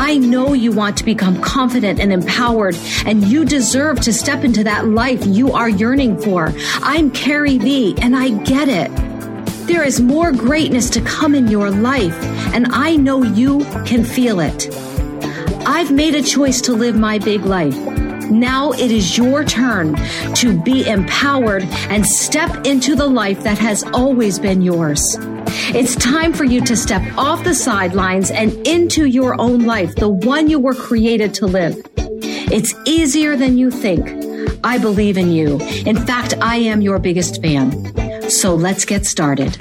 I know you want to become confident and empowered, and you deserve to step into that life you are yearning for. I'm Carrie V, and I get it. There is more greatness to come in your life, and I know you can feel it. I've made a choice to live my big life. Now it is your turn to be empowered and step into the life that has always been yours. It's time for you to step off the sidelines and into your own life, the one you were created to live. It's easier than you think. I believe in you. In fact, I am your biggest fan. So let's get started.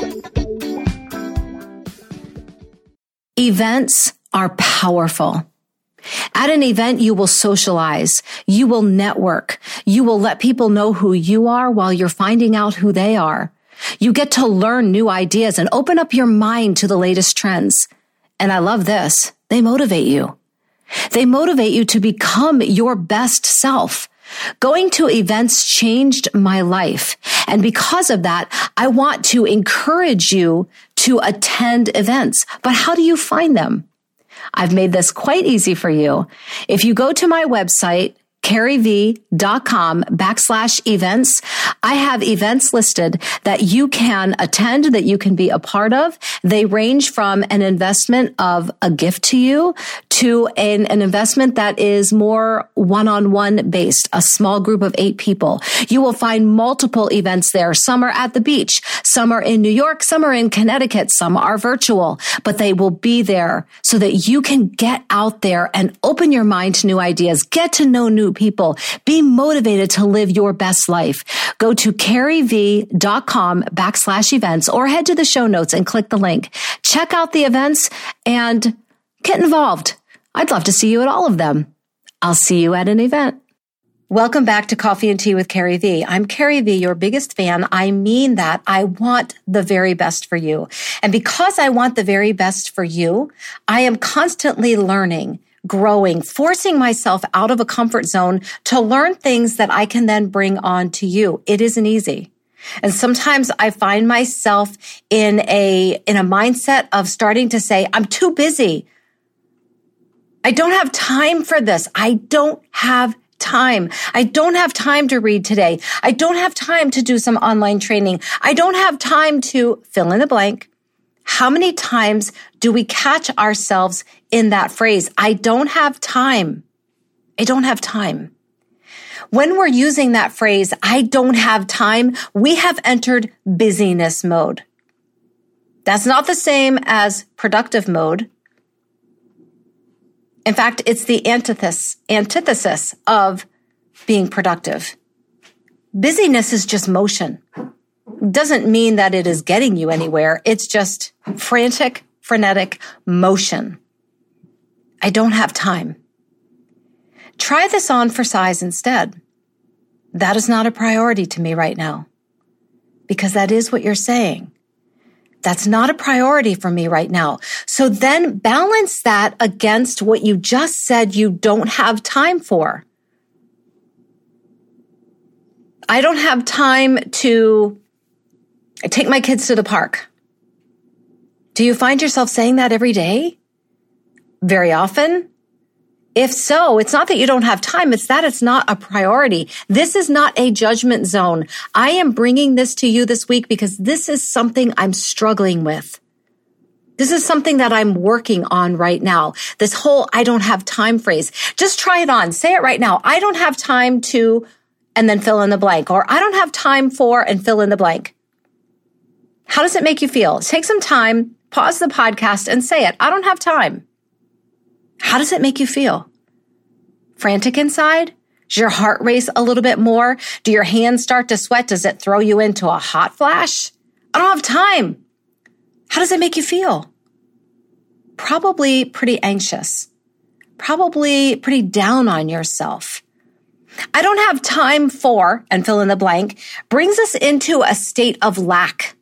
Events are powerful. At an event, you will socialize. You will network. You will let people know who you are while you're finding out who they are. You get to learn new ideas and open up your mind to the latest trends. And I love this. They motivate you. They motivate you to become your best self. Going to events changed my life. And because of that, I want to encourage you to attend events. But how do you find them? I've made this quite easy for you. If you go to my website, carrievee.com backslash events. I have events listed that you can attend, that you can be a part of. They range from an investment of a gift to you to an, an investment that is more one-on-one based, a small group of eight people. You will find multiple events there. Some are at the beach. Some are in New York. Some are in Connecticut. Some are virtual, but they will be there so that you can get out there and open your mind to new ideas, get to know new people. Be motivated to live your best life. Go to carrievee.com backslash events or head to the show notes and click the link. Check out the events and get involved. I'd love to see you at all of them. I'll see you at an event. Welcome back to Coffee and Tea with Carrie V. I'm Carrie V, your biggest fan. I mean that. I want the very best for you. And because I want the very best for you, I am constantly learning growing, forcing myself out of a comfort zone to learn things that I can then bring on to you. It isn't easy. And sometimes I find myself in a, in a mindset of starting to say, I'm too busy. I don't have time for this. I don't have time. I don't have time to read today. I don't have time to do some online training. I don't have time to fill in the blank. How many times do we catch ourselves in that phrase? I don't have time. I don't have time. When we're using that phrase, I don't have time, we have entered busyness mode. That's not the same as productive mode. In fact, it's the antithesis, antithesis of being productive. Busyness is just motion doesn't mean that it is getting you anywhere. It's just frantic, frenetic motion. I don't have time. Try this on for size instead. That is not a priority to me right now. Because that is what you're saying. That's not a priority for me right now. So then balance that against what you just said you don't have time for. I don't have time to take my kids to the park. Do you find yourself saying that every day? Very often? If so, it's not that you don't have time. It's that it's not a priority. This is not a judgment zone. I am bringing this to you this week because this is something I'm struggling with. This is something that I'm working on right now. This whole I don't have time phrase. Just try it on. Say it right now. I don't have time to, and then fill in the blank, or I don't have time for, and fill in the blank. How does it make you feel? Take some time, pause the podcast and say it. I don't have time. How does it make you feel? Frantic inside? Does your heart race a little bit more? Do your hands start to sweat? Does it throw you into a hot flash? I don't have time. How does it make you feel? Probably pretty anxious. Probably pretty down on yourself. I don't have time for, and fill in the blank, brings us into a state of lack.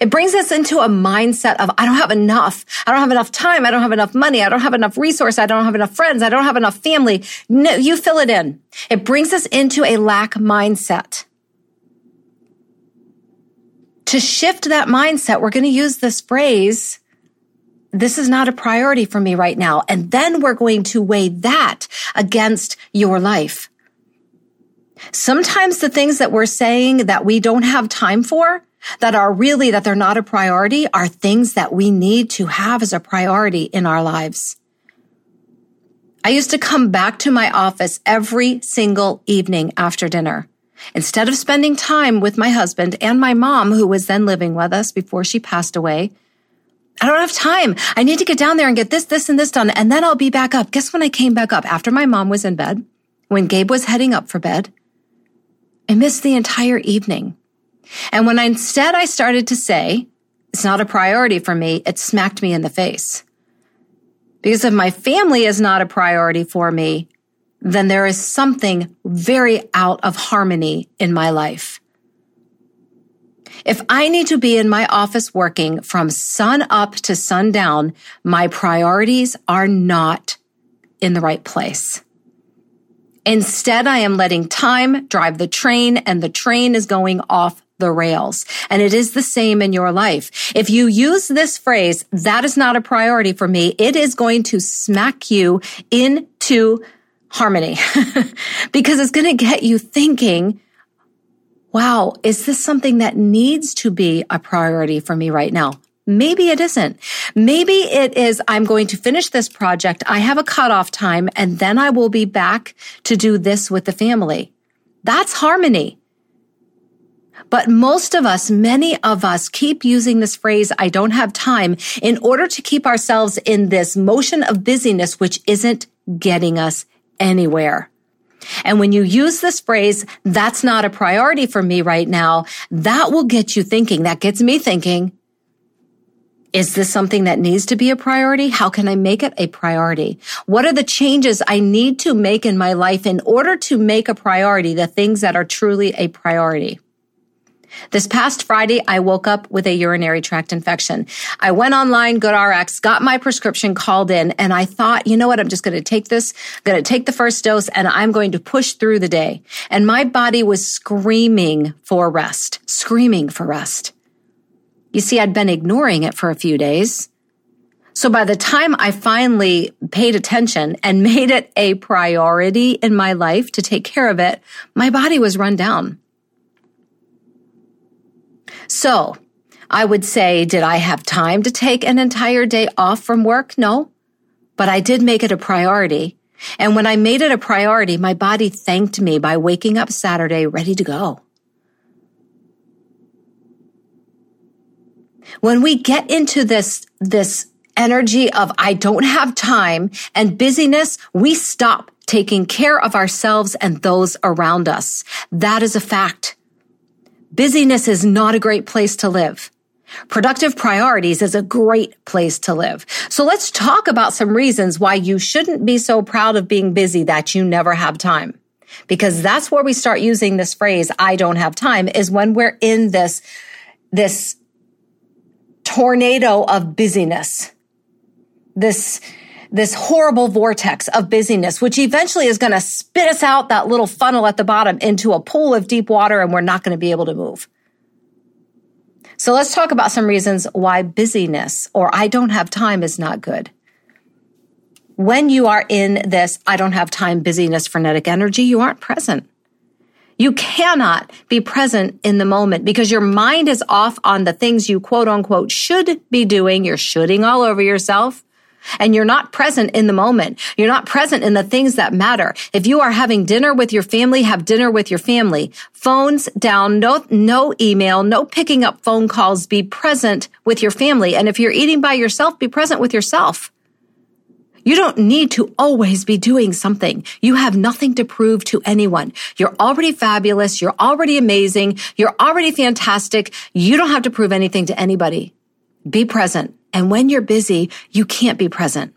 It brings us into a mindset of, I don't have enough. I don't have enough time. I don't have enough money. I don't have enough resource. I don't have enough friends. I don't have enough family. No, you fill it in. It brings us into a lack mindset. To shift that mindset, we're going to use this phrase, this is not a priority for me right now. And then we're going to weigh that against your life. Sometimes the things that we're saying that we don't have time for, that are really, that they're not a priority, are things that we need to have as a priority in our lives. I used to come back to my office every single evening after dinner. Instead of spending time with my husband and my mom, who was then living with us before she passed away, I don't have time. I need to get down there and get this, this, and this done, and then I'll be back up. Guess when I came back up after my mom was in bed, when Gabe was heading up for bed, I missed the entire evening. And when I, instead I started to say, it's not a priority for me, it smacked me in the face. Because if my family is not a priority for me, then there is something very out of harmony in my life. If I need to be in my office working from sun up to sundown, my priorities are not in the right place. Instead, I am letting time drive the train and the train is going off the rails. And it is the same in your life. If you use this phrase, that is not a priority for me, it is going to smack you into harmony because it's going to get you thinking, wow, is this something that needs to be a priority for me right now? Maybe it isn't. Maybe it is, I'm going to finish this project. I have a cutoff time and then I will be back to do this with the family. That's harmony. But most of us, many of us keep using this phrase, I don't have time in order to keep ourselves in this motion of busyness, which isn't getting us anywhere. And when you use this phrase, that's not a priority for me right now, that will get you thinking. That gets me thinking. Is this something that needs to be a priority? How can I make it a priority? What are the changes I need to make in my life in order to make a priority the things that are truly a priority? This past Friday, I woke up with a urinary tract infection. I went online, GoodRx, got my prescription called in, and I thought, you know what? I'm just going to take this, I'm going to take the first dose, and I'm going to push through the day. And my body was screaming for rest, screaming for rest. You see, I'd been ignoring it for a few days. So by the time I finally paid attention and made it a priority in my life to take care of it, my body was run down. So I would say, did I have time to take an entire day off from work? No, but I did make it a priority. And when I made it a priority, my body thanked me by waking up Saturday ready to go. When we get into this, this energy of I don't have time and busyness, we stop taking care of ourselves and those around us. That is a fact. Busyness is not a great place to live. Productive priorities is a great place to live. So let's talk about some reasons why you shouldn't be so proud of being busy that you never have time. Because that's where we start using this phrase, I don't have time, is when we're in this, this tornado of busyness. This, this horrible vortex of busyness, which eventually is going to spit us out that little funnel at the bottom into a pool of deep water and we're not going to be able to move. So let's talk about some reasons why busyness or I don't have time is not good. When you are in this, I don't have time busyness frenetic energy, you aren't present. You cannot be present in the moment because your mind is off on the things you quote unquote should be doing. You're shooting all over yourself and you're not present in the moment. You're not present in the things that matter. If you are having dinner with your family, have dinner with your family. Phones down, no, no email, no picking up phone calls. Be present with your family. And if you're eating by yourself, be present with yourself. You don't need to always be doing something. You have nothing to prove to anyone. You're already fabulous. You're already amazing. You're already fantastic. You don't have to prove anything to anybody. Be present. And when you're busy, you can't be present.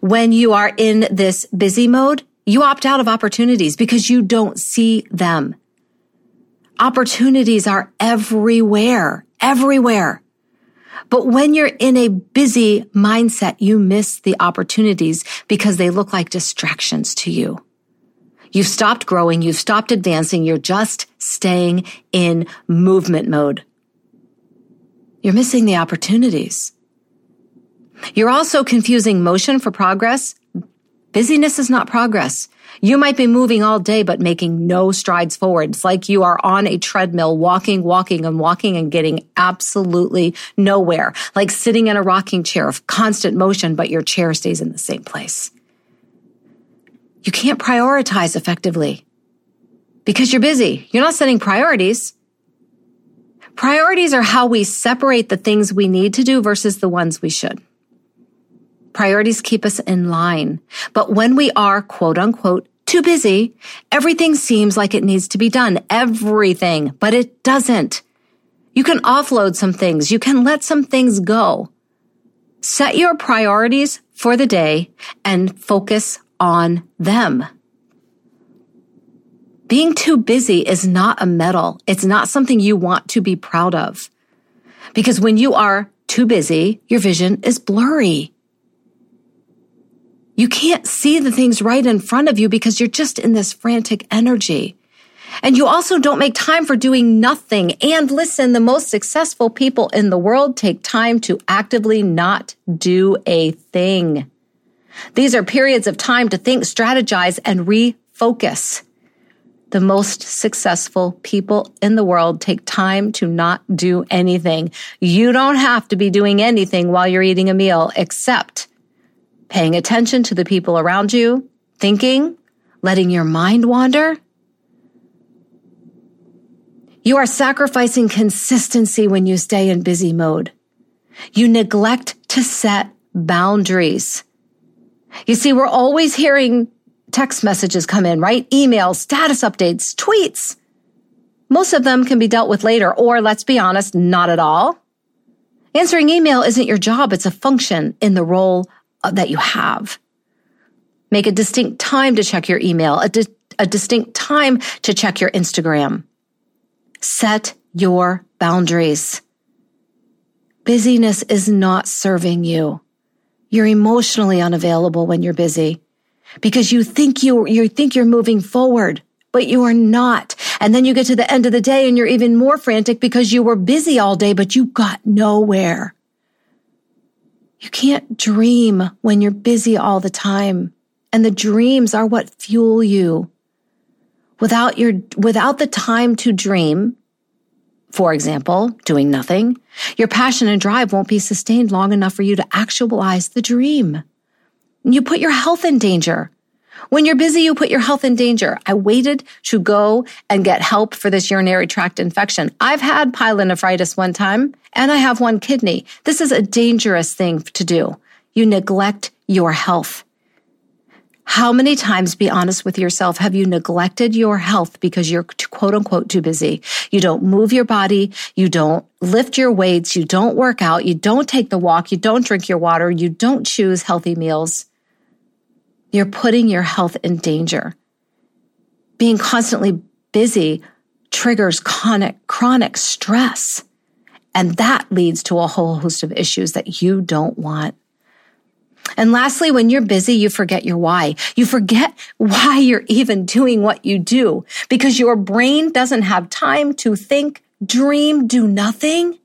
When you are in this busy mode, You opt out of opportunities because you don't see them. Opportunities are everywhere, everywhere. But when you're in a busy mindset, you miss the opportunities because they look like distractions to you. You've stopped growing. You've stopped advancing. You're just staying in movement mode. You're missing the opportunities. You're also confusing motion for progress. Busyness is not progress. You might be moving all day, but making no strides forward. It's like you are on a treadmill, walking, walking and walking and getting absolutely nowhere. Like sitting in a rocking chair of constant motion, but your chair stays in the same place. You can't prioritize effectively because you're busy. You're not setting priorities. Priorities are how we separate the things we need to do versus the ones we should. Priorities keep us in line. But when we are quote unquote too busy, everything seems like it needs to be done. Everything, but it doesn't. You can offload some things. You can let some things go. Set your priorities for the day and focus on them. Being too busy is not a medal. It's not something you want to be proud of. Because when you are too busy, your vision is blurry. You can't see the things right in front of you because you're just in this frantic energy. And you also don't make time for doing nothing. And listen, the most successful people in the world take time to actively not do a thing. These are periods of time to think, strategize, and refocus. The most successful people in the world take time to not do anything. You don't have to be doing anything while you're eating a meal except paying attention to the people around you, thinking, letting your mind wander. You are sacrificing consistency when you stay in busy mode. You neglect to set boundaries. You see, we're always hearing text messages come in, right? Emails, status updates, tweets. Most of them can be dealt with later, or let's be honest, not at all. Answering email isn't your job. It's a function in the role that you have. Make a distinct time to check your email, a, di- a distinct time to check your Instagram. Set your boundaries. Busyness is not serving you. You're emotionally unavailable when you're busy because you think you, you think you're moving forward, but you are not. And then you get to the end of the day and you're even more frantic because you were busy all day, but you got nowhere. You can't dream when you're busy all the time. And the dreams are what fuel you. Without your, without the time to dream, for example, doing nothing, your passion and drive won't be sustained long enough for you to actualize the dream. You put your health in danger. When you're busy, you put your health in danger. I waited to go and get help for this urinary tract infection. I've had pyelonephritis one time and I have one kidney. This is a dangerous thing to do. You neglect your health. How many times, be honest with yourself, have you neglected your health because you're quote unquote too busy? You don't move your body. You don't lift your weights. You don't work out. You don't take the walk. You don't drink your water. You don't choose healthy meals. You're putting your health in danger. Being constantly busy triggers chronic, chronic stress. And that leads to a whole host of issues that you don't want. And lastly, when you're busy, you forget your why. You forget why you're even doing what you do because your brain doesn't have time to think, dream, do nothing.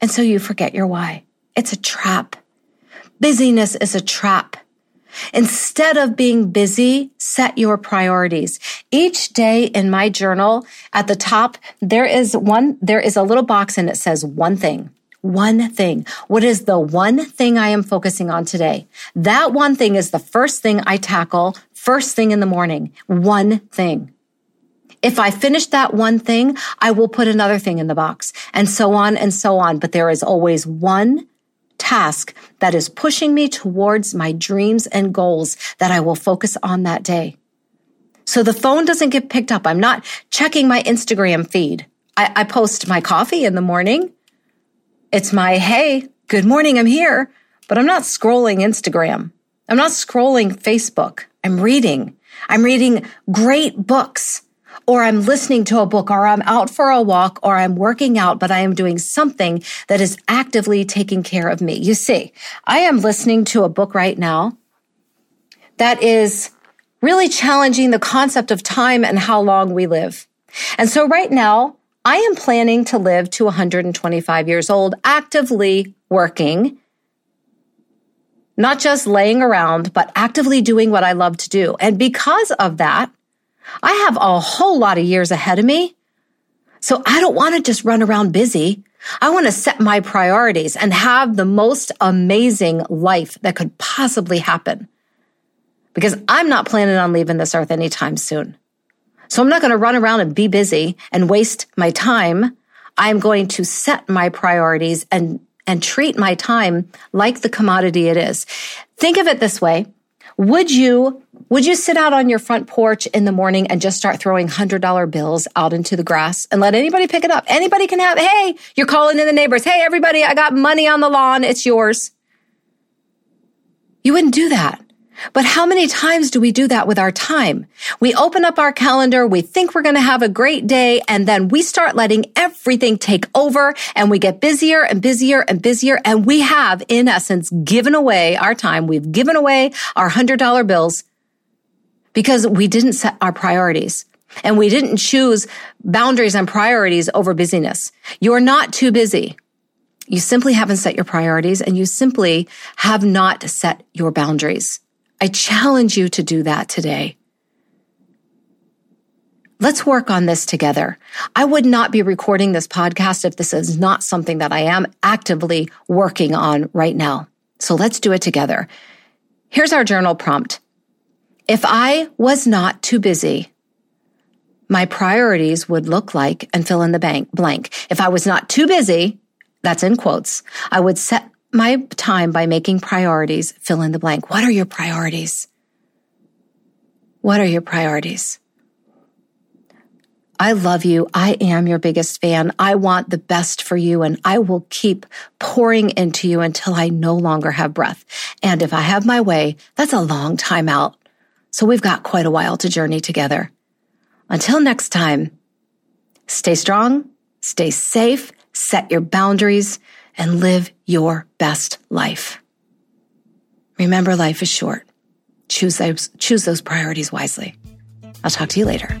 And so you forget your why. It's a trap. Busyness is a trap. Instead of being busy, set your priorities. Each day in my journal at the top, there is one, there is a little box and it says one thing. One thing. What is the one thing I am focusing on today? That one thing is the first thing I tackle first thing in the morning. One thing. If I finish that one thing, I will put another thing in the box and so on and so on. But there is always one task that is pushing me towards my dreams and goals that I will focus on that day. So the phone doesn't get picked up. I'm not checking my Instagram feed. I, I post my coffee in the morning. It's my, hey, good morning, I'm here, but I'm not scrolling Instagram. I'm not scrolling Facebook. I'm reading. I'm reading great books or I'm listening to a book or I'm out for a walk or I'm working out, but I am doing something that is actively taking care of me. You see, I am listening to a book right now that is really challenging the concept of time and how long we live. And so right now, I am planning to live to 125 years old, actively working, not just laying around, but actively doing what I love to do. And because of that, I have a whole lot of years ahead of me. So I don't want to just run around busy. I want to set my priorities and have the most amazing life that could possibly happen. Because I'm not planning on leaving this earth anytime soon. So I'm not going to run around and be busy and waste my time. I'm going to set my priorities and, and treat my time like the commodity it is. Think of it this way. Would you, would you sit out on your front porch in the morning and just start throwing hundred dollar bills out into the grass and let anybody pick it up? Anybody can have, Hey, you're calling in the neighbors. Hey, everybody, I got money on the lawn. It's yours. You wouldn't do that. But how many times do we do that with our time? We open up our calendar, we think we're going to have a great day, and then we start letting everything take over and we get busier and busier and busier. And we have, in essence, given away our time. We've given away our hundred dollar bills because we didn't set our priorities. And we didn't choose boundaries and priorities over busyness. You're not too busy. You simply haven't set your priorities and you simply have not set your boundaries. I challenge you to do that today. Let's work on this together. I would not be recording this podcast if this is not something that I am actively working on right now. So let's do it together. Here's our journal prompt. If I was not too busy, my priorities would look like and fill in the bank blank. If I was not too busy, that's in quotes, I would set my time by making priorities fill in the blank. What are your priorities? What are your priorities? I love you. I am your biggest fan. I want the best for you and I will keep pouring into you until I no longer have breath. And if I have my way, that's a long time out. So we've got quite a while to journey together. Until next time, stay strong, stay safe, set your boundaries, and live your best life. Remember, life is short. Choose those, choose those priorities wisely. I'll talk to you later.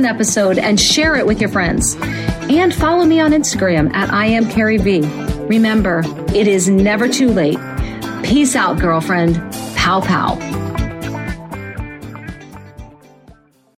an episode and share it with your friends. And follow me on Instagram at I am Carrie V. Remember, it is never too late. Peace out, girlfriend. Pow pow.